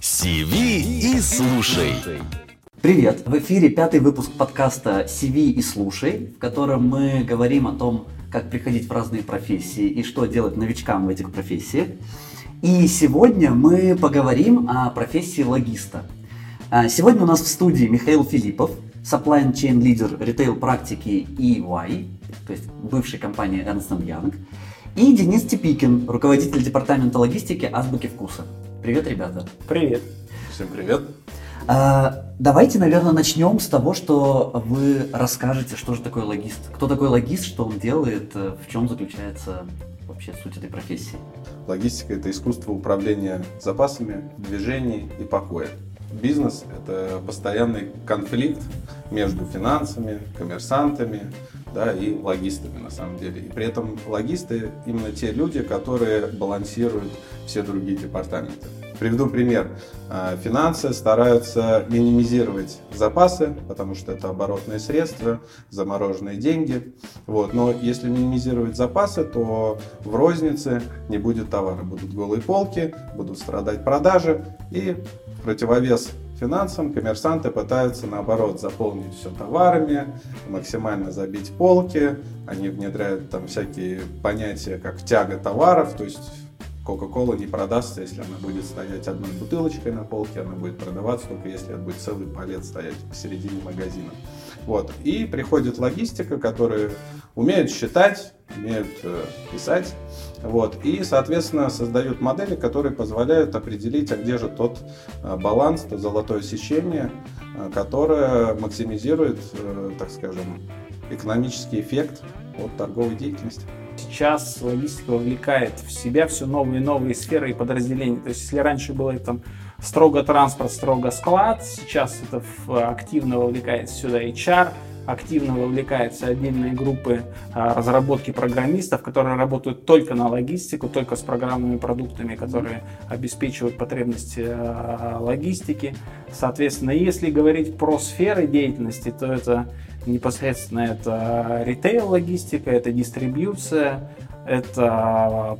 CV и слушай. Привет! В эфире пятый выпуск подкаста CV и слушай, в котором мы говорим о том, как приходить в разные профессии и что делать новичкам в этих профессиях. И сегодня мы поговорим о профессии логиста. А, сегодня у нас в студии Михаил Филиппов, supply chain лидер ритейл практики EY, то есть бывшей компании Ernst Young, и Денис Типикин, руководитель департамента логистики Азбуки Вкуса. Привет, ребята. Привет. Всем привет. А, давайте, наверное, начнем с того, что вы расскажете, что же такое логист. Кто такой логист, что он делает, э, в чем заключается вообще суть этой профессии. Логистика – это искусство управления запасами, движений и покоя. Бизнес – это постоянный конфликт между финансами, коммерсантами да, и логистами на самом деле. И при этом логисты именно те люди, которые балансируют все другие департаменты. Приведу пример. А, финансы стараются минимизировать запасы, потому что это оборотные средства, замороженные деньги. Вот. Но если минимизировать запасы, то в рознице не будет товара. Будут голые полки, будут страдать продажи. И противовес финансам коммерсанты пытаются наоборот заполнить все товарами, максимально забить полки. Они внедряют там всякие понятия, как тяга товаров, то есть Кока-кола не продастся, если она будет стоять одной бутылочкой на полке, она будет продаваться только если это будет целый палет стоять посередине магазина. Вот. И приходит логистика, которая умеет считать, умеют э, писать, вот, и, соответственно, создают модели, которые позволяют определить, а где же тот э, баланс, то золотое сечение, э, которое максимизирует, так скажем, экономический эффект от торговой деятельности. Сейчас логистика вовлекает в себя все новые и новые сферы и подразделения. То есть, если раньше было там строго транспорт, строго склад, сейчас это активно вовлекается сюда HR, активно вовлекаются отдельные группы а, разработки программистов, которые работают только на логистику, только с программными продуктами, которые обеспечивают потребности а, логистики. Соответственно, если говорить про сферы деятельности, то это непосредственно это ритейл-логистика, это дистрибьюция, это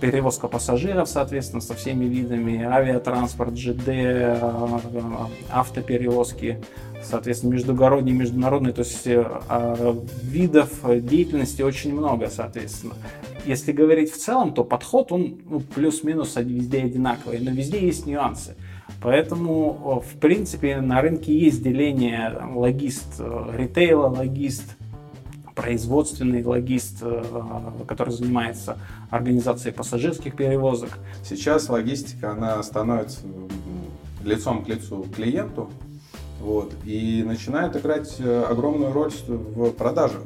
перевозка пассажиров, соответственно, со всеми видами, авиатранспорт, ЖД, э, автоперевозки, соответственно, междугородний, международный, то есть э, видов деятельности очень много, соответственно. Если говорить в целом, то подход, он ну, плюс-минус везде одинаковый, но везде есть нюансы. Поэтому, в принципе, на рынке есть деление логист э, ритейла, логист производственный логист, э, который занимается организацией пассажирских перевозок. Сейчас логистика, она становится лицом к лицу клиенту, вот, и начинает играть э, огромную роль в продажах.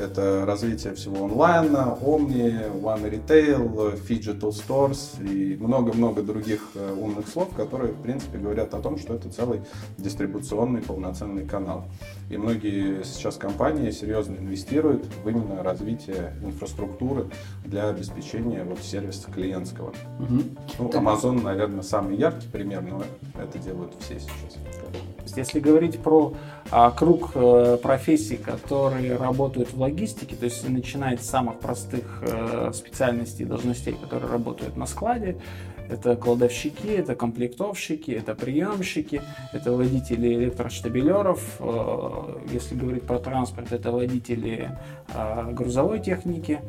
Это развитие всего онлайна, Omni, One Retail, Digital Stores и много-много других э, умных слов, которые, в принципе, говорят о том, что это целый дистрибуционный полноценный канал. И многие сейчас компании серьезно инвестируют в именно развитие инфраструктуры для обеспечения вот сервиса клиентского. Угу. Ну, Amazon, наверное, самый яркий пример, но это делают все сейчас. Если говорить про а, круг а, профессий, которые работают в логистике, то есть начинать с самых простых а, специальностей и должностей, которые работают на складе, это кладовщики, это комплектовщики, это приемщики, это водители электроштабелеров. Э, если говорить про транспорт, это водители э, грузовой техники.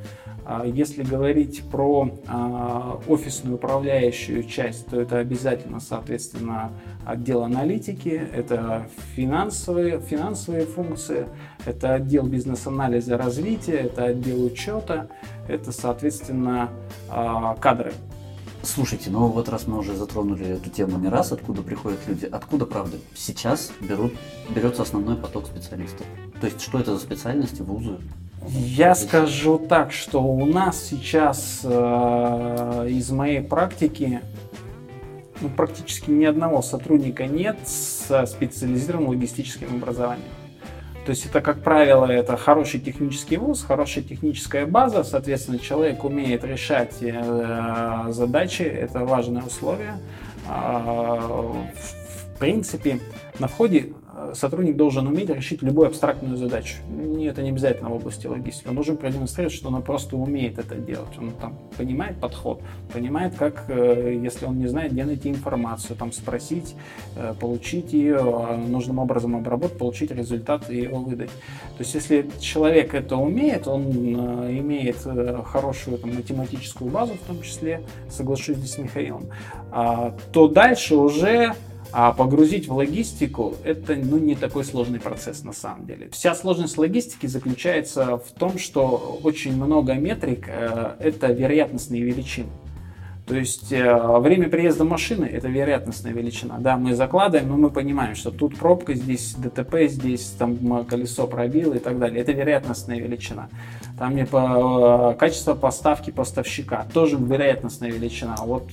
А если говорить про э, офисную управляющую часть, то это обязательно, соответственно, отдел аналитики, это финансовые, финансовые функции, это отдел бизнес-анализа развития, это отдел учета, это, соответственно, кадры. Слушайте, ну вот раз мы уже затронули эту тему не раз, откуда приходят люди, откуда, правда, сейчас берут, берется основной поток специалистов? То есть, что это за специальности, вузы? Я скажу так, что у нас сейчас э, из моей практики ну, практически ни одного сотрудника нет с специализированным логистическим образованием. То есть это, как правило, это хороший технический вуз, хорошая техническая база, соответственно, человек умеет решать э, задачи, это важное условие. А, в принципе, на входе э, сотрудник должен уметь решить любую абстрактную задачу. Не, это не обязательно в области логистики. Он должен продемонстрировать, что он просто умеет это делать. Он там понимает подход, понимает, как, э, если он не знает, где найти информацию, там спросить, э, получить ее, нужным образом обработать, получить результат и его выдать. То есть, если человек это умеет, он имеет хорошую там, математическую базу в том числе, соглашусь здесь с Михаилом, а, то дальше уже а погрузить в логистику – это ну, не такой сложный процесс на самом деле. Вся сложность логистики заключается в том, что очень много метрик э, – это вероятностные величины. То есть э, время приезда машины – это вероятностная величина. Да, мы закладываем, но мы понимаем, что тут пробка, здесь ДТП, здесь там колесо пробило и так далее. Это вероятностная величина. Там не по, э, качество поставки поставщика – тоже вероятностная величина. Вот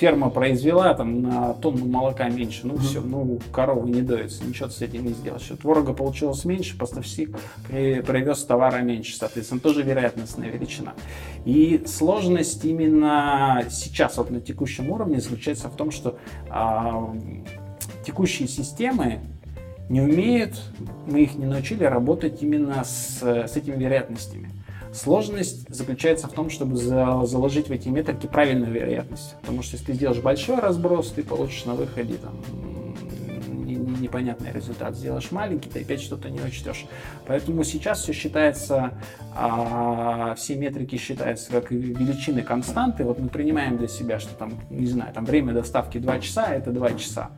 ферма произвела там на тонну молока меньше, ну все, ну корова не доится, ничего с этим не сделаешь. Творога получилось меньше, поставщик при, привез товара меньше, соответственно, тоже вероятностная величина. И сложность именно сейчас, вот на текущем уровне, заключается в том, что а, текущие системы не умеют, мы их не научили работать именно с, с этими вероятностями. Сложность заключается в том, чтобы за, заложить в эти метрики правильную вероятность. Потому что если ты сделаешь большой разброс, ты получишь на выходе там, непонятный результат. Сделаешь маленький, ты опять что-то не учтешь. Поэтому сейчас все считается, а, все метрики считаются как величины константы. Вот мы принимаем для себя, что там, не знаю, там время доставки 2 часа, это 2 часа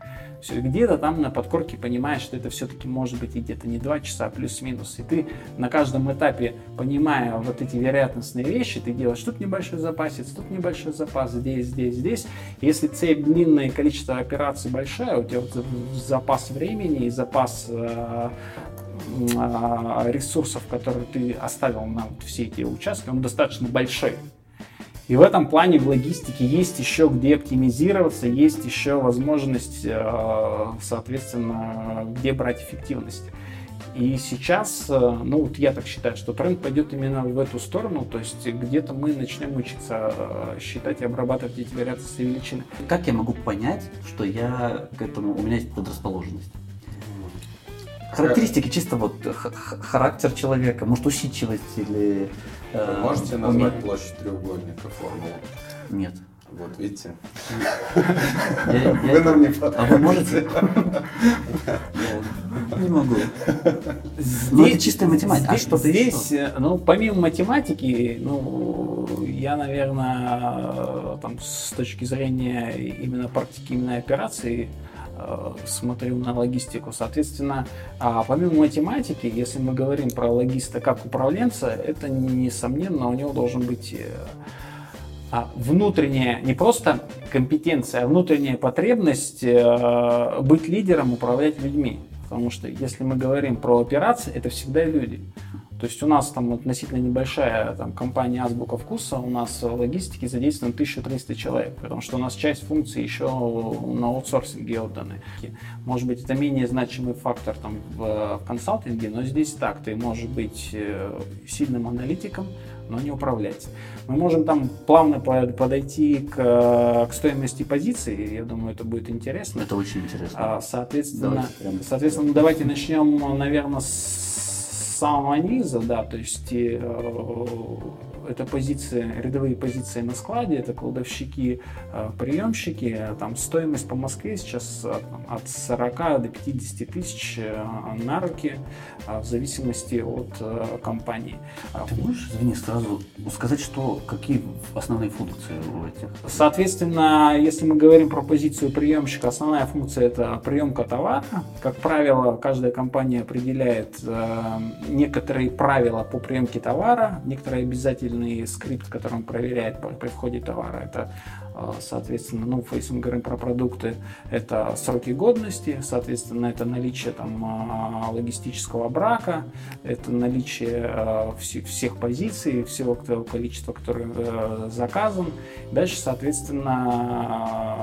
где-то там на подкорке понимаешь, что это все-таки может быть и где-то не 2 часа, а плюс-минус. И ты на каждом этапе, понимая вот эти вероятностные вещи, ты делаешь тут небольшой запасец, тут небольшой запас, здесь, здесь, здесь. Если цель длинная количество операций большое, у тебя вот запас времени и запас э, э, ресурсов, которые ты оставил на вот все эти участки, он достаточно большой. И в этом плане в логистике есть еще где оптимизироваться, есть еще возможность, э, соответственно, где брать эффективность. И сейчас, э, ну вот я так считаю, что тренд пойдет именно в эту сторону, то есть где-то мы начнем учиться э, считать и обрабатывать эти вероятности величины. Как я могу понять, что я к этому, у меня есть предрасположенность? Характеристики чисто вот характер человека, может усидчивость или вы э, можете назвать уме... площадь треугольника формулу? Нет. Вот видите. Вы нам не А вы можете? Не могу. Ну, это чистая математика. А что здесь, ну, помимо математики, ну, я, наверное, там, с точки зрения именно практики, именно операции, Э, смотрю на логистику. Соответственно, а помимо математики, если мы говорим про логиста как управленца, это несомненно у него должен быть э, а, внутренняя, не просто компетенция, а внутренняя потребность э, быть лидером, управлять людьми. Потому что если мы говорим про операции, это всегда люди. То есть у нас там относительно небольшая там, компания Азбука Вкуса, у нас в логистике задействовано 1300 человек, потому что у нас часть функций еще на аутсорсинге отданы. Может быть, это менее значимый фактор там, в, консалтинге, но здесь так, ты можешь быть э, сильным аналитиком, но не управлять. Мы можем там плавно подойти к, к стоимости позиции, я думаю, это будет интересно. Это очень интересно. А, соответственно, давайте, соответственно, давайте начнем, наверное, с самого низа, да, то есть э, это позиции, рядовые позиции на складе, это кладовщики, э, приемщики, там стоимость по Москве сейчас от 40 до 50 тысяч э, на руки, э, в зависимости от э, компании. А ты можешь, извини, сразу сказать, что какие основные функции у этих? Соответственно, если мы говорим про позицию приемщика, основная функция это приемка товара. Как правило, каждая компания определяет э, некоторые правила по приемке товара, некоторые обязательный скрипт, который он проверяет при входе товара. Это соответственно, ну, говорим про продукты, это сроки годности, соответственно, это наличие там а, логистического брака, это наличие а, всех позиций, всего количества, которое э, заказан. Дальше, соответственно,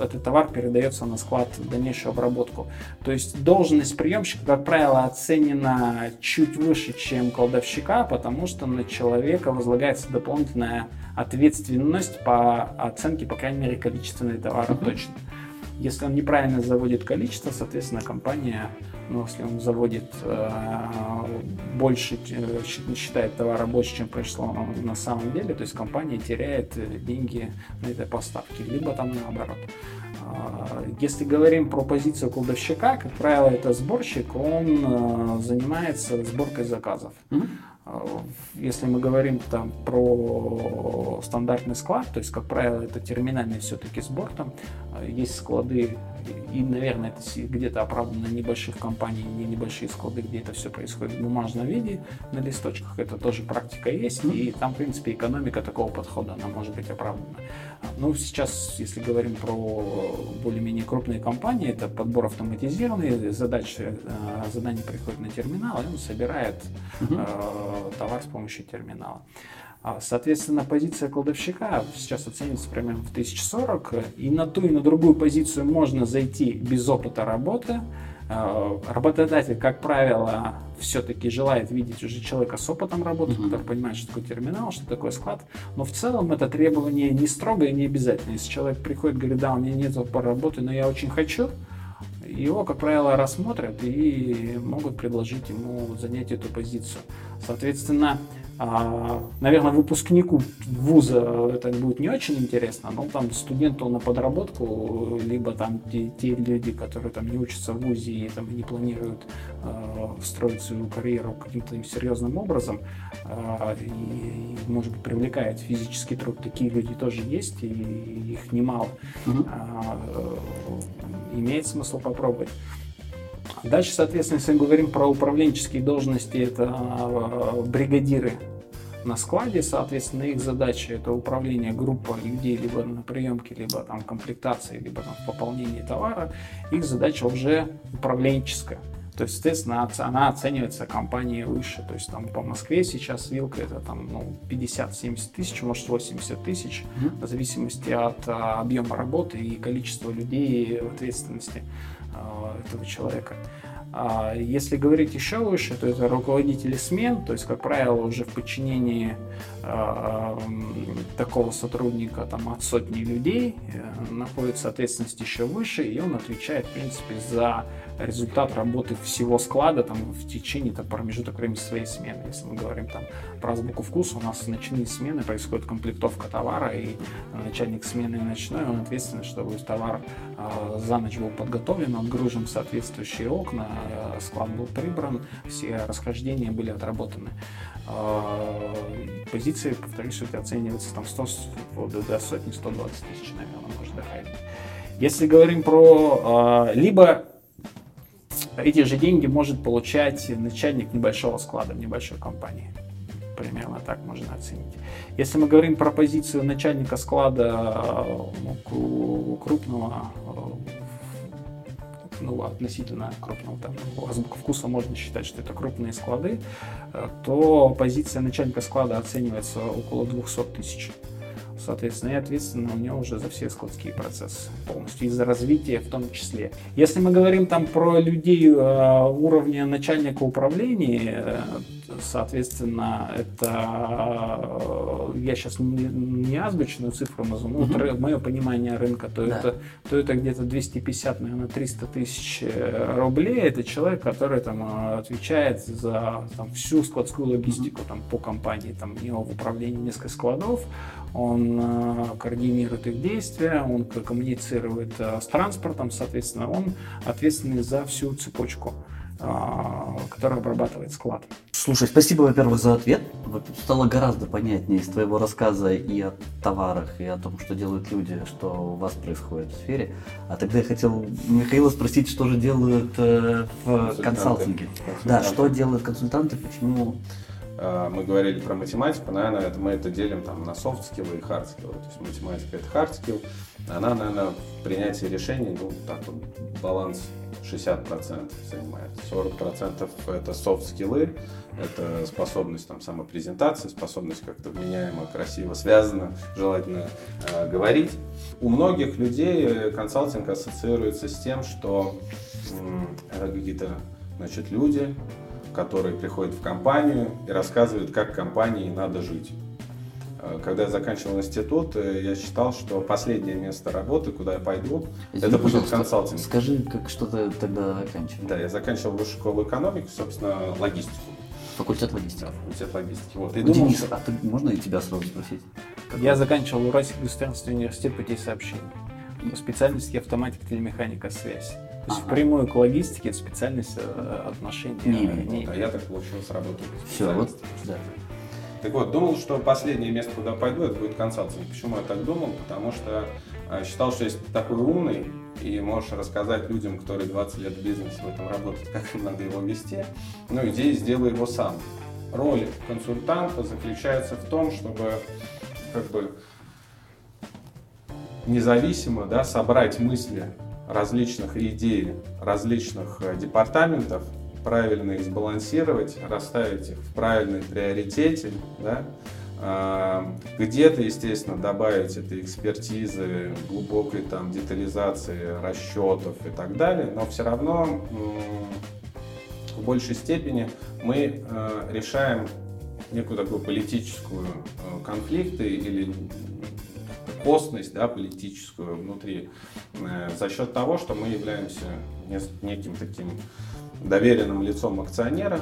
этот товар передается на склад в дальнейшую обработку. То есть должность приемщика, как правило, оценена чуть выше, чем кладовщика, потому что на человека возлагается дополнительная ответственность по оценке, по крайней мере, количественной товара точно. Если он неправильно заводит количество, соответственно, компания, ну, если он заводит э, больше, э, считает товара больше, чем пришло на самом деле, то есть компания теряет э, деньги на этой поставке, либо там наоборот. А, если говорим про позицию кладовщика, как правило, это сборщик, он занимается сборкой заказов. Mm-hmm. Если мы говорим там про стандартный склад, то есть, как правило, это терминальный все-таки сбор, там есть склады и, наверное, это где-то оправдано небольших компаний, не небольшие склады, где это все происходит в бумажном виде, на листочках. Это тоже практика есть, и там, в принципе, экономика такого подхода, она может быть оправдана. Ну, сейчас, если говорим про более-менее крупные компании, это подбор автоматизированный, задачи, э, задание приходит на терминал, и он собирает uh товар с помощью терминала. А, соответственно, позиция кладовщика сейчас оценивается примерно в 1040, и на ту и на другую позицию можно зайти без опыта работы. А, работодатель, как правило, все-таки желает видеть уже человека с опытом работы, mm-hmm. который понимает, что такое терминал, что такое склад. Но в целом это требование не строгое, не обязательно. Если человек приходит, говорит, да, у меня нет опыта работы, но я очень хочу, его, как правило, рассмотрят и могут предложить ему занять эту позицию. Соответственно, наверное, выпускнику вуза это будет не очень интересно, но там студенту на подработку, либо там те, те люди, которые там не учатся в вузе и там не планируют э, строить свою карьеру каким-то серьезным образом, э, и, может быть, привлекает физический труд. Такие люди тоже есть, и их немало. Угу. Э, имеет смысл попробовать. Дальше, соответственно, если мы говорим про управленческие должности, это а, бригадиры на складе, соответственно, их задача это управление группой людей либо на приемке, либо там комплектации, либо там в пополнении товара. Их задача уже управленческая. То есть, соответственно, она оценивается компанией выше. То есть там по Москве сейчас вилка это там ну, 50-70 тысяч, может 80 тысяч, mm-hmm. в зависимости от а, объема работы и количества людей в ответственности а, этого человека. А если говорить еще выше, то это руководители смен, то есть, как правило, уже в подчинении э, такого сотрудника там, от сотни людей э, находится ответственность еще выше, и он отвечает, в принципе, за результат работы всего склада там, в течение там, промежуток времени своей смены. Если мы говорим там, про азбуку вкуса, у нас ночные смены, происходит комплектовка товара, и начальник смены ночной, он ответственен, чтобы товар э, за ночь был подготовлен, отгружен в соответствующие окна, э, склад был прибран, все расхождения были отработаны. Э, позиции, повторюсь, это оценивается там 100, до сотни, 120 тысяч, наверное, может доходить. Если говорим про э, либо эти же деньги может получать начальник небольшого склада в небольшой компании. Примерно так можно оценить. Если мы говорим про позицию начальника склада ну, крупного, ну, относительно крупного, там, азбука вкуса можно считать, что это крупные склады, то позиция начальника склада оценивается около 200 тысяч соответственно, и ответственно у него уже за все складские процессы полностью, и за развитие в том числе. Если мы говорим там про людей э, уровня начальника управления, э, соответственно, это э, я сейчас не, не азбучную цифру назову, но угу. вот мое понимание рынка, то, да. это, то это где-то 250, наверное, 300 тысяч рублей. Это человек, который там отвечает за там, всю складскую логистику там, по компании. Там у него в управлении несколько складов, он э, координирует их действия, он коммуницирует э, с транспортом, соответственно, он ответственный за всю цепочку э, которая обрабатывает склад. Слушай, спасибо, во-первых, за ответ. Стало гораздо понятнее из твоего рассказа и о товарах, и о том, что делают люди, что у вас происходит в сфере. А тогда я хотел Михаила спросить, что же делают э, в консалтинге. Да, что делают консультанты, почему мы говорили про математику, наверное, это мы это делим там на soft skill и hard skill. То есть математика это hard skill, она, наверное, принятие решений, ну, так вот, баланс 60% занимает. 40% это skills, это способность там самопрезентации, способность как-то вменяемо, красиво, связано, желательно э, говорить. У многих людей э, консалтинг ассоциируется с тем, что э, это какие-то значит, люди, которые приходят в компанию и рассказывают, как компании надо жить. Э, Когда я заканчивал институт, э, я считал, что последнее место работы, куда я пойду, Извини, это будет консалтинг. Скажи, как что ты тогда оканчивал? Да, я заканчивал высшую школу экономики, собственно, логистику. Факультет логистики. Да, факультет логистики. Вот. И Ну, думал, Денис, что- а ты, можно и тебя сразу спросить? Как Я вот? заканчивал Уральский государственный университет путей сообщений. По специальности автоматика, телемеханика, связь. То есть Ага. впрямую к логистике это специальность э, отношения Не имеет. не а я так получилось работать. Все, вот, да. Так вот, думал, что последнее место, куда пойду, это будет консалтинг. Почему я так думал? Потому что э, считал, что если ты такой умный и можешь рассказать людям, которые 20 лет в бизнесе в этом работают, как им надо его вести, ну, идея сделай его сам. Роль консультанта заключается в том, чтобы как бы независимо да, собрать мысли различных идей различных э, департаментов, правильно их сбалансировать, расставить их в правильной приоритете, да, А, где-то, естественно, добавить этой экспертизы, глубокой там детализации расчетов и так далее, но все равно в большей степени мы э, решаем некую такую политическую э, конфликты или косность да, политическую внутри э, за счет того, что мы являемся неким таким доверенным лицом акционера,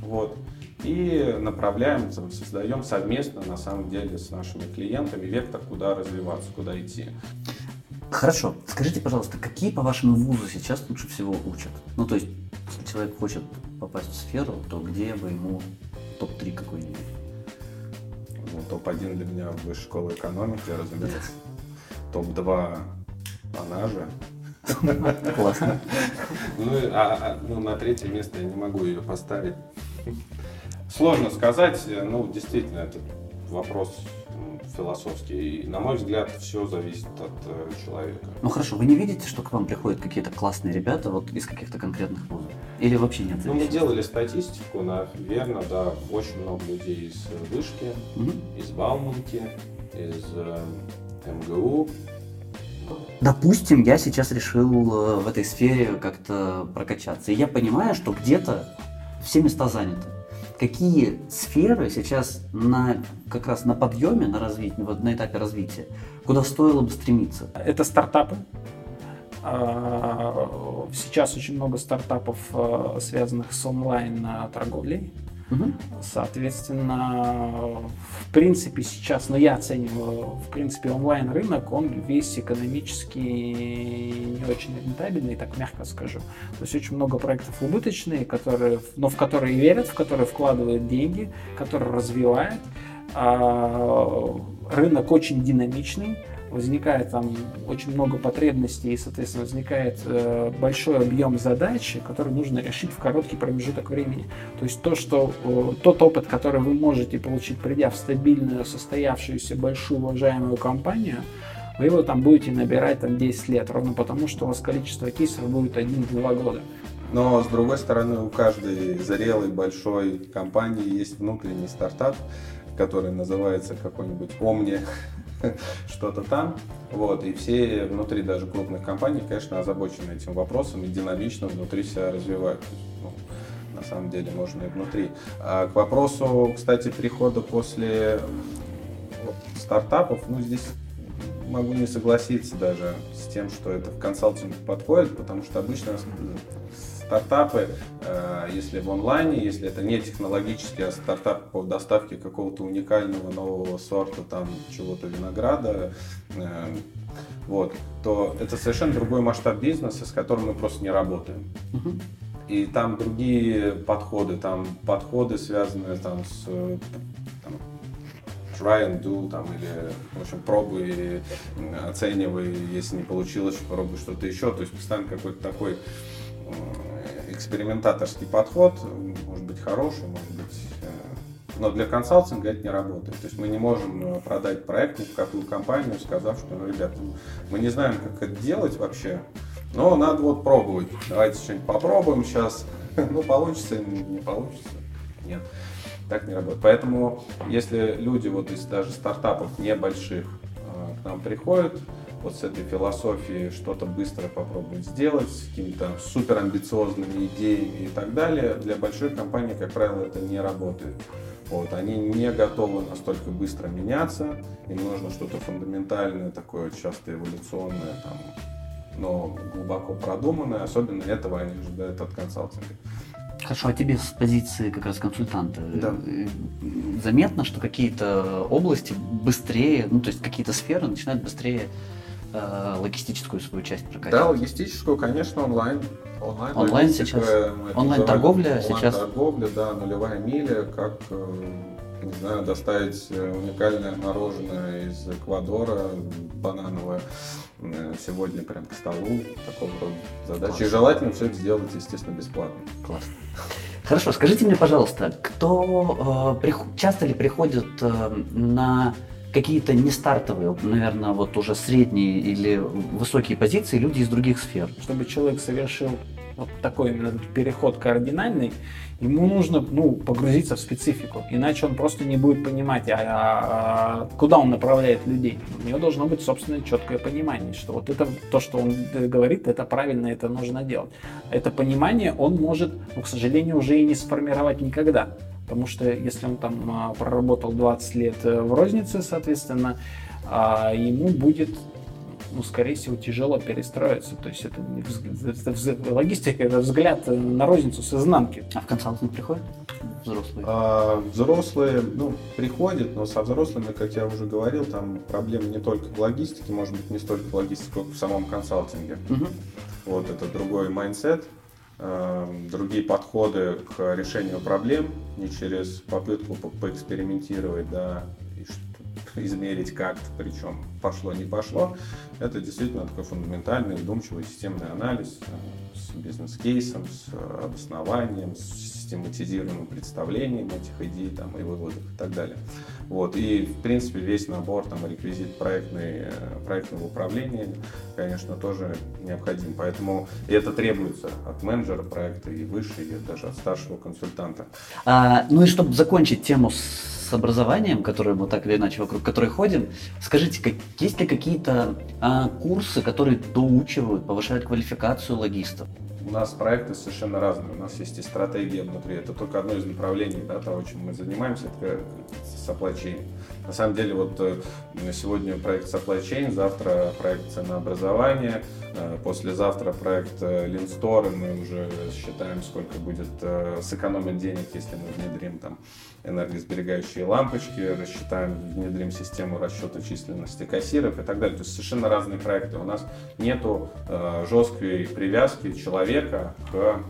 вот, и направляем, создаем совместно, на самом деле, с нашими клиентами вектор, куда развиваться, куда идти. Хорошо, скажите, пожалуйста, какие, по-вашему, вузы сейчас лучше всего учат? Ну, то есть, если человек хочет попасть в сферу, то где бы ему топ-3 какой-нибудь? Ну, топ-1 для меня высшая школа экономики, разумеется. Топ-2 она же. Классно. Ну, и- а, а, ну, на третье место я не могу ее поставить. Сложно сказать, э, ну, действительно, это вопрос м, философский. И, на мой взгляд, все зависит от э, человека. Ну хорошо, вы не видите, что к вам приходят какие-то классные ребята вот из каких-то конкретных вузов? Или вообще нет? Ну, мы делали статистику, наверное, да, очень много людей из э, Вышки, Мгм. из Бауманки, из э, МГУ. Допустим, я сейчас решил э, в этой сфере как-то прокачаться. И я понимаю, что где-то все места заняты. Какие сферы сейчас на, как раз на подъеме, на, развитии, вот на этапе развития, куда стоило бы стремиться? Это стартапы. А, Сейчас очень много стартапов, а, связанных с онлайн-торговлей. Соответственно, в принципе сейчас, но я оцениваю, в принципе онлайн-рынок, он весь экономически не очень рентабельный, так мягко скажу. То есть очень много проектов убыточные, которые, но в которые верят, в которые вкладывают деньги, которые развивают. А, Рынок очень динамичный, возникает там очень много потребностей и, соответственно, возникает э, большой объем задач, которые нужно решить в короткий промежуток времени. То есть то, что э, тот опыт, который вы можете получить, придя в стабильную, состоявшуюся, большую, уважаемую компанию, вы его там будете набирать там 10 лет, ровно потому, что у вас количество кейсов будет 1-2 года. Но, с другой стороны, у каждой зрелой большой компании есть внутренний стартап, который называется какой-нибудь Omni, что-то там. Вот, и все внутри даже крупных компаний, конечно, озабочены этим вопросом и динамично внутри себя развивают. Ну, на самом деле можно и внутри. А к вопросу, кстати, перехода после стартапов, ну, здесь могу не согласиться даже с тем, что это в консалтинг подходит, потому что обычно стартапы, э, если в онлайне, если это не технологический, а стартап по доставке какого-то уникального нового сорта, там, чего-то винограда, э, вот, то это совершенно другой масштаб бизнеса, с которым мы просто не работаем. И там другие подходы, там подходы, связанные там с э, там, try and do, там, или, в общем, пробуй, м, оценивай, если не получилось, пробуй что-то еще. То есть постоянно какой-то такой э, экспериментаторский подход, может быть хороший, может быть, э, но для консалтинга это не работает. То есть мы не можем э, продать проект ни в какую компанию, сказав, что, ну, ребята, мы не знаем, как это делать вообще, но надо вот пробовать. Давайте что-нибудь попробуем сейчас. Ну, получится, не не получится. Нет, так не работает. Поэтому, если люди вот из даже стартапов небольших э, к нам приходят, вот с этой философией что-то быстро попробовать сделать, с какими-то супер амбициозными идеями и так далее, для большой компании, как правило, это не работает. Вот, они не готовы настолько быстро меняться, им нужно что-то фундаментальное, такое часто эволюционное, там, но глубоко продуманное, особенно этого они ожидают от консалтинга. Хорошо, а тебе с позиции как раз консультанта Да. э, заметно, что какие-то области быстрее, ну то есть какие-то сферы начинают быстрее э, логистическую свою часть Да, прокачивать? логистическую, конечно, онлайн. Онлайн, Онлайн сейчас- онлайн- сейчас- Онлайн-торговля, да, нулевая миля, как, э, не знаю, доставить э, уникальное мороженое из Эквадора, банановое, сегодня прям к столу, такого рода задачи. И желательно все это сделать, естественно, бесплатно. Классно. Хорошо, скажите мне, пожалуйста, кто э, часто ли приходят э, на какие-то не стартовые, наверное, вот уже средние или высокие позиции люди из других сфер? Чтобы человек совершил вот такой именно переход кардинальный, ему нужно ну, погрузиться в специфику, иначе он просто не будет понимать, а, а, куда он направляет людей. У него должно быть собственное четкое понимание, что вот это то, что он говорит, это правильно, это нужно делать. Это понимание он может, ну, к сожалению, уже и не сформировать никогда. Потому что если он там а, проработал 20 лет э, в рознице, соответственно, а, ему будет ну, скорее всего, тяжело перестроиться. То есть это, это логистика, это взгляд на розницу с изнанки. А в консалтинг приходят взрослые? А взрослые, ну, приходят, но со взрослыми, как я уже говорил, там проблемы не только в логистике, может быть, не столько в логистике, как в самом консалтинге. Мгм. Вот это другой mindset, э, другие подходы к решению проблем, не через попытку по- поэкспериментировать, да, и измерить как-то, причем пошло, не пошло. Это действительно такой фундаментальный, вдумчивый системный анализ э, с бизнес-кейсом, с э, обоснованием, с систематизированным представлением этих идей там, и выводов и так далее. Вот. И, в принципе, весь набор там, реквизит проектной, э, проектного управления, конечно, тоже необходим. Поэтому это требуется от менеджера проекта и выше, и даже от старшего консультанта. А, ну и чтобы закончить тему с образованием, которое мы так или иначе вокруг которой ходим, скажите, как, есть ли какие-то а, курсы, которые доучивают, повышают квалификацию логистов? У нас проекты совершенно разные. У нас есть и стратегия внутри. Это только одно из направлений да, того, чем мы занимаемся, это supply chain. На самом деле, вот э, сегодня проект supply chain, завтра проект ценообразования, э, послезавтра проект э, Lean Store, и мы уже считаем, сколько будет э, сэкономить денег, если мы внедрим там энергосберегающие лампочки, рассчитаем, внедрим систему расчета численности кассиров и так далее. То есть совершенно разные проекты. У нас нету э, жесткой привязки человека к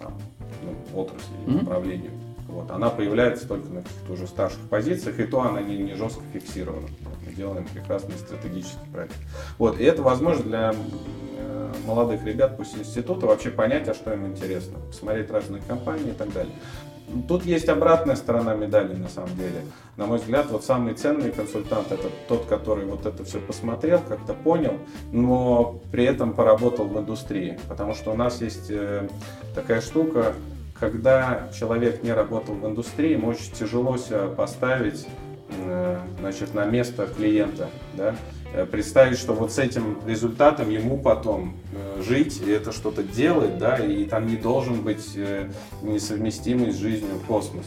там, ну, отрасли Мгм. направлению. Вот. Она появляется только на каких-то уже старших позициях, и то она не, не жестко фиксирована. Мы делаем прекрасный стратегический проект. Вот. И это возможно для э, молодых ребят после института вообще понять, а что им интересно, посмотреть разные компании и так далее. Тут есть обратная сторона медали, на самом деле. На мой взгляд, вот самый ценный консультант это тот, который вот это все посмотрел, как-то понял, но при этом поработал в индустрии. Потому что у нас есть э, такая штука, когда человек не работал в индустрии, ему очень тяжело себя поставить э, значит, на место клиента. Да? Э, Представить, что вот с этим результатом ему потом э, жить и это что-то делать, да, и там не должен быть несовместимый с жизнью космос.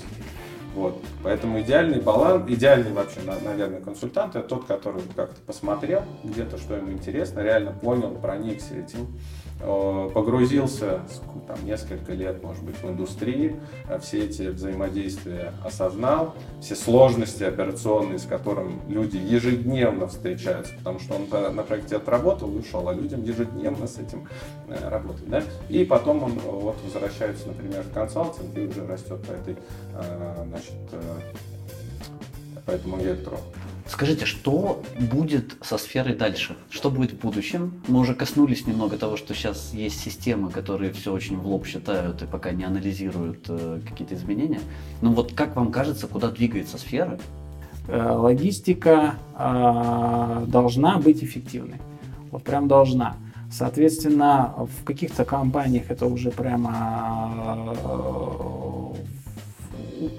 Вот. Поэтому идеальный баланс, идеальный вообще, на- наверное, консультант это тот, который как-то посмотрел где-то, что ему интересно, реально понял, проникся этим, погрузился ск- там, несколько лет, может быть, в индустрии, э, все эти взаимодействия осознал, все сложности операционные, с которыми люди ежедневно встречаются, потому что он по- на проекте отработал и ушел, а людям ежедневно с этим э, работать. Да? И потом он э, вот возвращается, например, в консалтинг и уже растет по этой, э, значит, э, по этому вектору. Скажите, что будет со сферой дальше? Что будет в будущем? Мы уже коснулись немного того, что сейчас есть системы, которые все очень в лоб считают и пока не анализируют э, какие-то изменения. Но вот как вам кажется, куда двигается сфера? Э, Логистика а, должна быть эффективной. Вот прям должна. Соответственно, в каких-то компаниях это уже прямо э,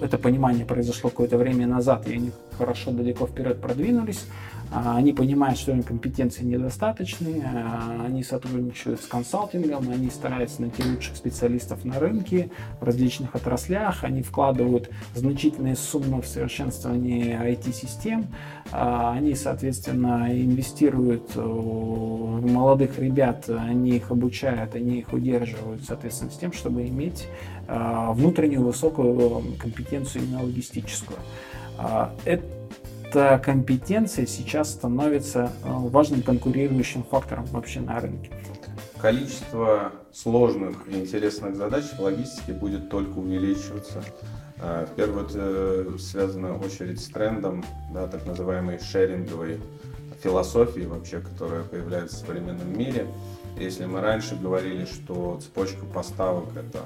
это понимание произошло какое-то время назад. Я не хорошо далеко вперед продвинулись, они понимают, что им компетенции недостаточны, а, они сотрудничают с консалтингом, они стараются найти лучших специалистов на рынке в различных отраслях, они вкладывают значительные суммы в совершенствование IT-систем, а, они, соответственно, инвестируют в молодых ребят, они их обучают, они их удерживают, соответственно, с тем, чтобы иметь внутреннюю высокую компетенцию именно логистическую. Это эта компетенция сейчас становится э, важным конкурирующим фактором вообще на рынке. Количество сложных и интересных задач в логистике будет только увеличиваться. Э, в первую очередь э, связана очередь с трендом, да, так называемой шеринговой философии вообще, которая появляется в современном мире. Если мы раньше говорили, что цепочка поставок это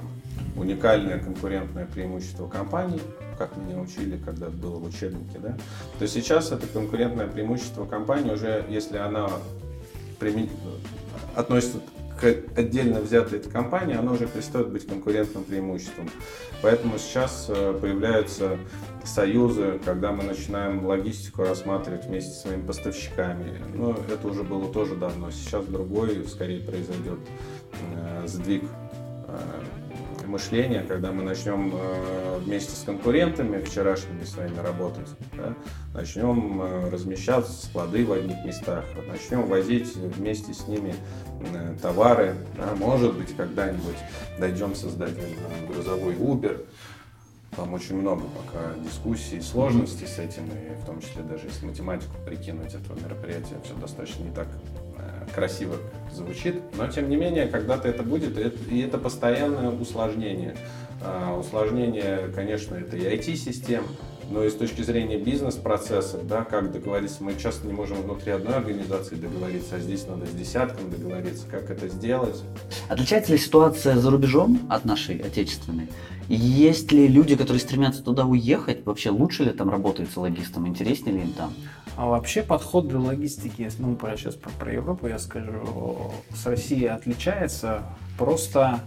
уникальное конкурентное преимущество компании, как меня учили, когда было в учебнике, да, то сейчас это конкурентное преимущество компании уже, если она примен... относится к отдельно взятой этой компании, оно уже перестает быть конкурентным преимуществом. Поэтому сейчас э, появляются союзы, когда мы начинаем логистику рассматривать вместе с своими поставщиками. Но ну, это уже было тоже давно. Сейчас другой скорее произойдет э, сдвиг э, мышления, когда мы начнем э, вместе с конкурентами вчерашними своими работать, да, начнем э, размещать склады в одних местах, начнем возить вместе с ними э, товары, да, может быть, когда-нибудь дойдем создать грузовой Uber, там очень много пока дискуссий, сложностей с этим, и в том числе даже если математику прикинуть этого мероприятия, все достаточно не так красиво звучит, но тем не менее, когда-то это будет, и это постоянное усложнение. А, усложнение, конечно, это и IT-систем, но и с точки зрения бизнес-процессов, да, как договориться, мы часто не можем внутри одной организации договориться, а здесь надо с десятком договориться, как это сделать. Отличается ли ситуация за рубежом от нашей отечественной? Есть ли люди, которые стремятся туда уехать? Вообще лучше ли там работается логистом? Интереснее ли им там? А вообще подход для логистики, если мы про, сейчас про, про Европу я скажу, с Россией отличается просто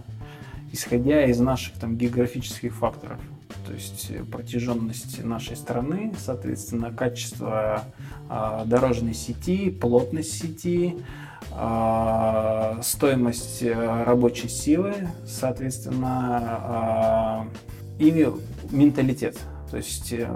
исходя из наших там географических факторов. То есть протяженность нашей страны, соответственно, качество э, дорожной сети, плотность сети, э, стоимость рабочей силы, соответственно, э, и менталитет. То есть э,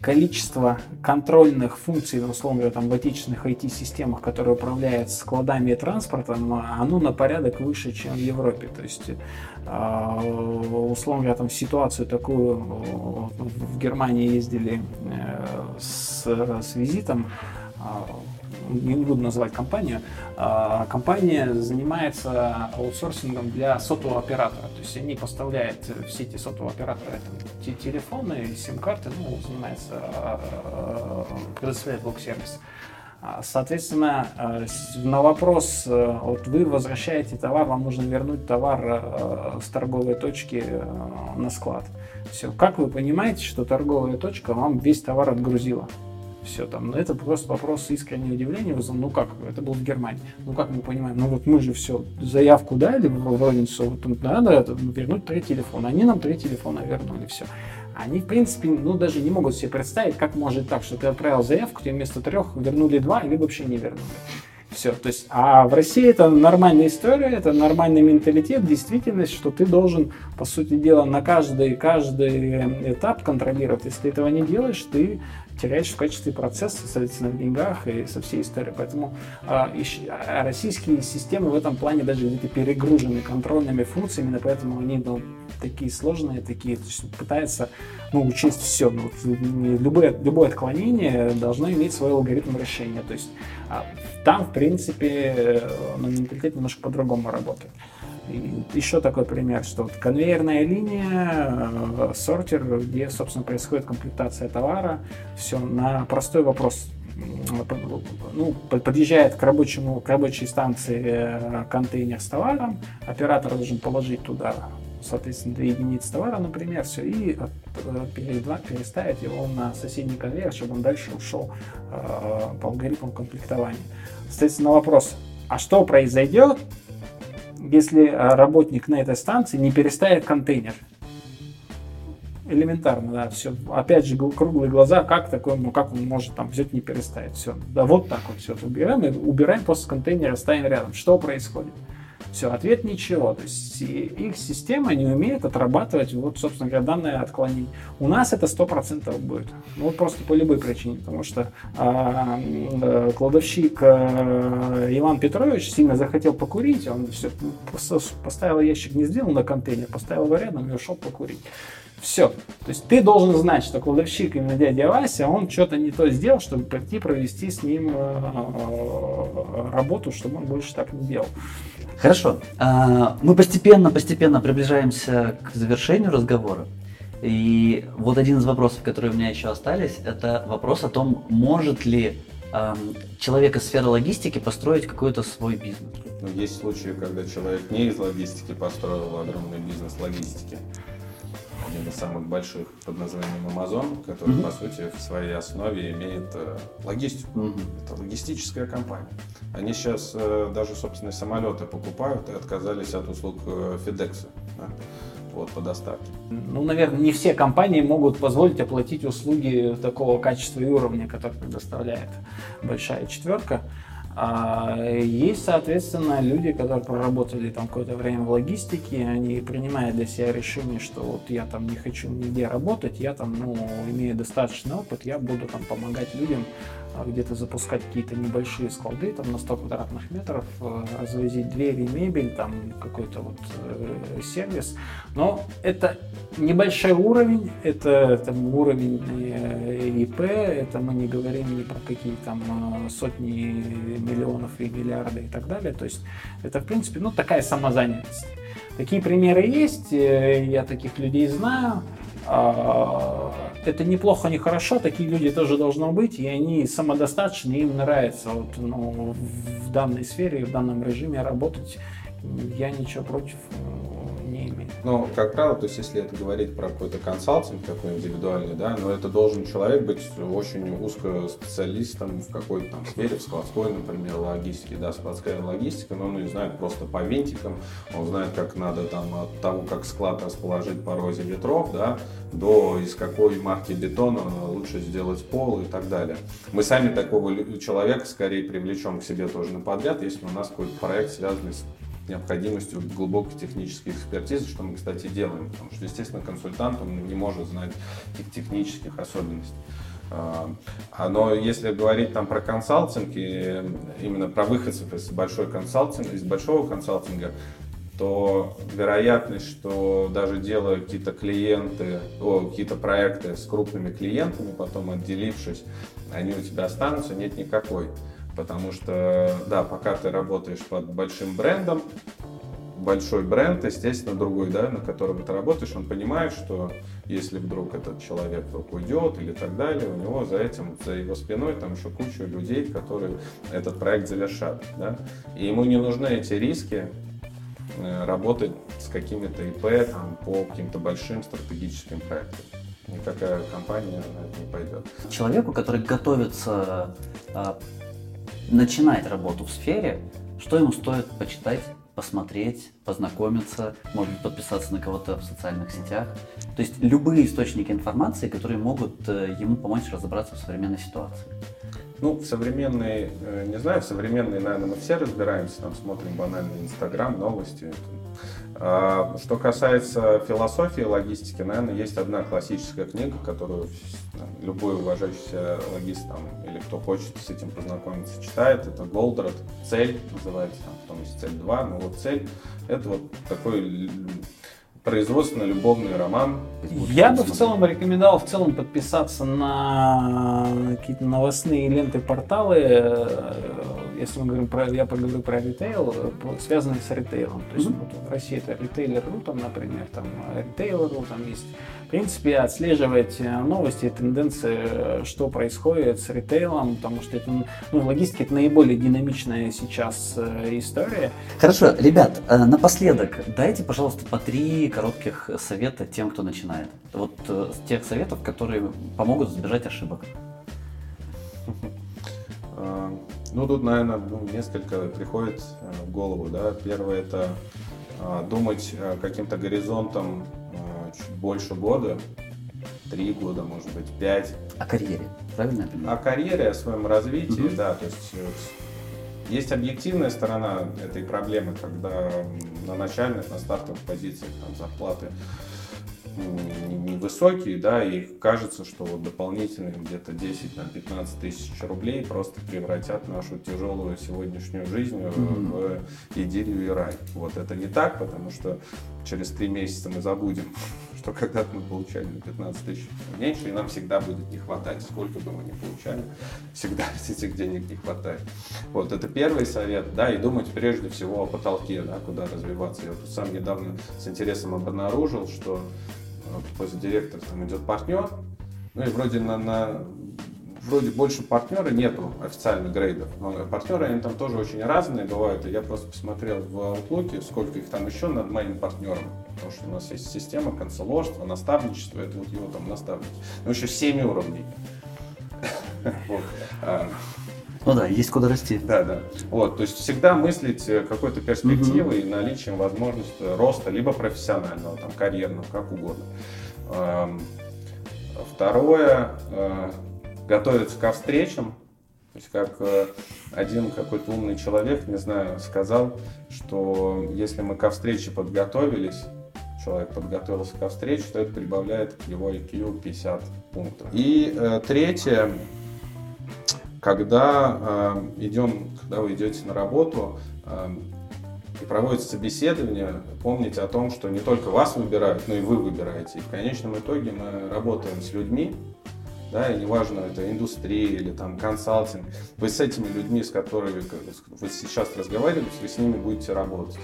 количество контрольных функций, условно говоря, там, в отечественных IT-системах, которые управляют складами и транспортом, оно на порядок выше, чем в Европе. То есть, э, условно говоря, там ситуацию такую в Германии ездили э, с, с визитом, не буду называть компанию, а, компания занимается аутсорсингом для сотового оператора. То есть они поставляют в сети сотового оператора там, телефоны, сим-карты, ну, занимается, а, предоставляет блок-сервис. А, соответственно, на вопрос, вот вы возвращаете товар, вам нужно вернуть товар с торговой точки на склад. Все. Как вы понимаете, что торговая точка вам весь товар отгрузила? Все там. Но это просто вопрос искреннего удивления вызвал. Ну как, это было в Германии. Ну как мы понимаем, ну вот мы же все, заявку дали в розницу, вот надо это, вернуть три телефона. Они нам три телефона вернули, все. Они, в принципе, ну, даже не могут себе представить, как может так, что ты отправил заявку, тебе вместо трех вернули два или вообще не вернули. Все, то есть, а в России это нормальная история, это нормальный менталитет, действительность, что ты должен, по сути дела, на каждый, каждый этап контролировать. Если ты этого не делаешь, ты теряешь в качестве процесса, соответственно, в деньгах и со всей историей. Поэтому а, а, российские системы в этом плане даже где-то перегружены контрольными функциями, именно поэтому они ну, такие сложные, такие, то есть пытаются ну, учесть все. Ну, любое, любое отклонение должно иметь свой алгоритм решения. То есть а, там, в принципе, э, ну, менталитет немножко по-другому работает. Еще такой пример, что вот конвейерная линия, э, сортер, где, собственно, происходит комплектация товара, все на простой вопрос. Ну, подъезжает к, рабочему, к рабочей станции э, контейнер с товаром, оператор должен положить туда, соответственно, две единицы товара, например, все, и э, переставить его на соседний конвейер, чтобы он дальше ушел по алгоритму комплектования. Соответственно, вопрос, а что произойдет, если а, работник на этой станции не переставит контейнер. Элементарно, да, все. Опять же, круглые глаза, как такой, ну, как он может там взять не переставить, все. Да, вот так вот все убираем, и убираем после контейнера, ставим рядом. Что происходит? Все, ответ ничего. То есть их система не умеет отрабатывать, вот, собственно говоря, данное отклонение. У нас это 100% будет. Ну, вот просто по любой причине. Потому что а, э, кладовщик э, Иван Петрович сильно захотел покурить, он все поставил ящик, не сделал на контейнер, поставил его рядом и ушел покурить. Все. То есть ты должен знать, что кладовщик именно дядя Вася, он что-то не то сделал, чтобы прийти провести с ним э, работу, чтобы он больше так не делал. Хорошо. А, мы постепенно, постепенно приближаемся к завершению разговора. И вот один из вопросов, которые у меня еще остались, это вопрос о том, может ли человек из сферы логистики построить какой-то свой бизнес. Ну, есть случаи, когда человек не из логистики построил огромный бизнес логистики один из самых больших под названием Amazon, который, mm-hmm. по сути, в своей основе имеет э, логистику. Mm-hmm. Это логистическая компания. Они сейчас э, даже собственные самолеты покупают и отказались от услуг э, FedEx. Да? вот, по доставке. Ну, наверное, не все компании могут позволить оплатить услуги такого качества и уровня, который предоставляет большая четверка. А есть, соответственно, люди, которые проработали там какое-то время в логистике, они принимают для себя решение, что вот я там не хочу нигде работать, я там, ну, имею достаточный опыт, я буду там помогать людям где-то запускать какие-то небольшие склады, там на 100 квадратных метров, э, развозить двери, мебель, там какой-то вот э, сервис. Но это небольшой уровень, это там, уровень э, ИП, это мы не говорим ни про какие там э, сотни миллионов и миллиарды и так далее. То есть это, в принципе, ну, такая самозанятость. Такие примеры есть, я таких людей знаю. А, это неплохо, не хорошо, такие люди тоже должны быть, и они самодостаточны, им нравится вот, ну, в данной сфере, в данном режиме работать. Я ничего против но, как правило, то есть, если это говорить про какой-то консалтинг такой индивидуальный, да, но это должен человек быть очень узко специалистом в какой-то там сфере, в складской, например, логистике, да, складская логистика, но он не знает просто по винтикам, он знает, как надо там от того, как склад расположить по розе ветров, да, до из какой марки бетона лучше сделать пол и так далее. Мы сами такого человека скорее привлечем к себе тоже на подряд, если у нас какой-то проект связанный с необходимостью глубокой технической экспертизы, что мы, кстати, делаем, потому что, естественно, консультант он не может знать этих технических особенностей. А, но если говорить там про консалтинг, и именно про выходцев из большой консалтинг, из большого консалтинга, то вероятность, что даже делая какие-то клиенты, какие-то проекты с крупными клиентами, потом отделившись, они у тебя останутся, нет никакой. Потому что, да, пока ты работаешь под большим брендом, большой бренд, естественно, другой, да, на котором ты работаешь, он понимает, что если вдруг этот человек вдруг уйдет или так далее, у него за этим, за его спиной там еще куча людей, которые этот проект завершат, да, и ему не нужны эти риски э, работать с какими-то ИП там, по каким-то большим стратегическим проектам. Никакая компания на это не пойдет. Человеку, который готовится начинать работу в сфере, что ему стоит почитать, посмотреть, познакомиться, может быть, подписаться на кого-то в социальных сетях. То есть любые источники информации, которые могут э, ему помочь разобраться в современной ситуации. Ну, в современной, э, не знаю, в современной, наверное, мы все разбираемся, там смотрим банальный Инстаграм, новости. Что касается философии логистики, наверное, есть одна классическая книга, которую любой уважающийся логист там, или кто хочет с этим познакомиться, читает. Это Голдрат «Цель» называется, там, потом есть «Цель 2», но вот «Цель» — это вот такой производственно-любовный роман. Я бы в целом рекомендовал в целом подписаться на какие-то новостные ленты, порталы. Э, если мы говорим про, я поговорю про ритейл, э, связанные с ритейлом. То есть mm-hmm. вот в России это ритейлер.ру, там, например, там ритейлер.ру, там есть в принципе, отслеживать э, новости, тенденции, что происходит с ритейлом, потому что это, ну, в логистике это наиболее динамичная сейчас э, история. Хорошо, ребят, э, напоследок, дайте, пожалуйста, по три коротких совета тем, кто начинает. Вот тех советов, которые помогут избежать ошибок. Ну, тут, наверное, ну, несколько приходит в голову. Да? Первое – это думать каким-то горизонтом чуть больше года, три года, может быть, пять. О карьере, правильно я понимаю? О карьере, о своем развитии, mm-hmm. да, то есть э, есть объективная сторона этой проблемы, когда на начальных, на стартовых позициях там зарплаты невысокие, да, и кажется, что вот дополнительные где-то 10-15 тысяч рублей просто превратят нашу тяжелую сегодняшнюю жизнь mm-hmm. в идиллию и рай. Вот это не так, потому что через три месяца мы забудем, что когда-то мы получали на 15 тысяч меньше, и нам всегда будет не хватать, сколько бы мы ни получали, всегда этих денег не хватает. Вот, это первый совет, да, и думать прежде всего о потолке, да, куда развиваться. Я вот сам недавно с интересом обнаружил, что после директора там идет партнер, ну и вроде на, на вроде больше партнера нету официальных грейдов, но партнеры они там тоже очень разные бывают, и я просто посмотрел в Outlook, сколько их там еще над моим партнером, потому что у нас есть система канцеложства, наставничества, это вот его там наставники, ну еще 7 уровней. Ну да, есть куда расти. Да, да. Вот, то есть всегда мыслить э, какой-то перспективой и наличием возможности роста, либо профессионального, там, карьерного, как угодно. Второе, э, готовиться ко встречам. То есть как э, один какой-то умный человек, не знаю, сказал, что если мы ко встрече подготовились, человек подготовился ко встрече, то это прибавляет к его IQ 50 пунктов. И э, третье, когда э, идем, когда вы идете на работу э, и проводится собеседование, помните о том, что не только вас выбирают, но и вы выбираете. И в конечном итоге мы работаем с людьми, да, и неважно, это индустрия или там консалтинг, вы с этими людьми, с которыми вы сейчас разговариваете, вы с ними будете работать.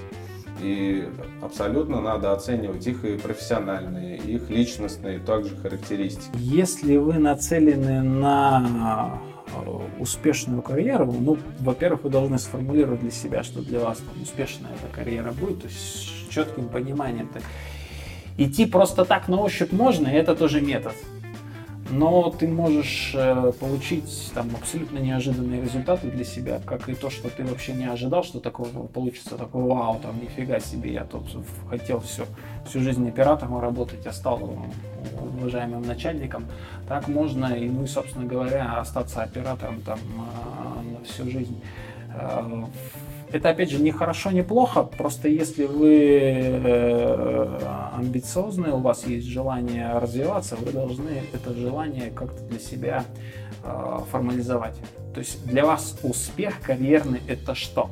И абсолютно надо оценивать их и профессиональные, их личностные также характеристики. Если вы нацелены на успешную карьеру, ну, во-первых, вы должны сформулировать для себя, что для вас там, успешная эта карьера будет, то есть с четким пониманием. -то. Идти просто так на ощупь можно, и это тоже метод но ты можешь э, получить там абсолютно неожиданные результаты для себя, как и то, что ты вообще не ожидал, что такого получится, такой вау, там нифига себе, я тут хотел все, всю жизнь оператором работать, я стал уважаемым начальником. Так можно и, ну и, собственно говоря, остаться оператором там а, на всю жизнь. Это, опять же, не хорошо, не плохо, просто если вы э, амбициозны, у вас есть желание развиваться, вы должны это желание как-то для себя э, формализовать. То есть для вас успех карьерный это что?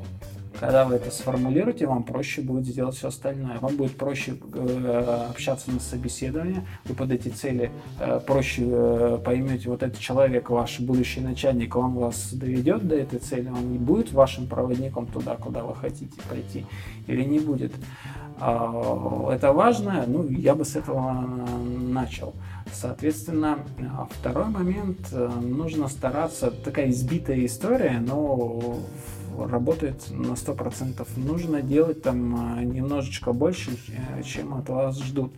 Когда вы это сформулируете, вам проще будет сделать все остальное. Вам будет проще э, общаться на собеседовании, вы под эти цели э, проще э, поймете, вот этот человек, ваш будущий начальник, он вас доведет до этой цели, он не будет вашим проводником туда, куда вы хотите пойти, или не будет. Э, это важно, ну, я бы с этого начал. Соответственно, второй момент, э, нужно стараться, такая избитая история, но работает на 100%. Нужно делать там а, немножечко больше, э, чем от вас ждут.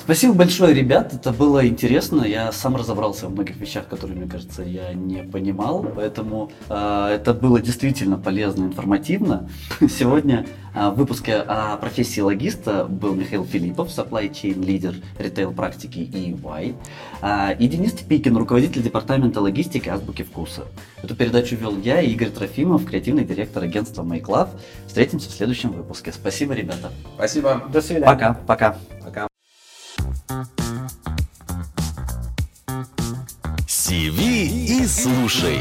Спасибо большое, ребят. Это было интересно. Я сам разобрался в многих вещах, которые, мне кажется, я не понимал. Поэтому э, это было действительно полезно, информативно. Сегодня в выпуске о профессии логиста был Михаил Филиппов, supply chain лидер ритейл практики EY, э, и Денис Типикин, руководитель департамента логистики Азбуки Вкуса. Эту передачу вел я, Игорь Трофимов, креативный директор агентства Make Love. Встретимся в следующем выпуске. Спасибо, ребята. Спасибо. До свидания. Пока. Пока. Пока. Сиви и слушай.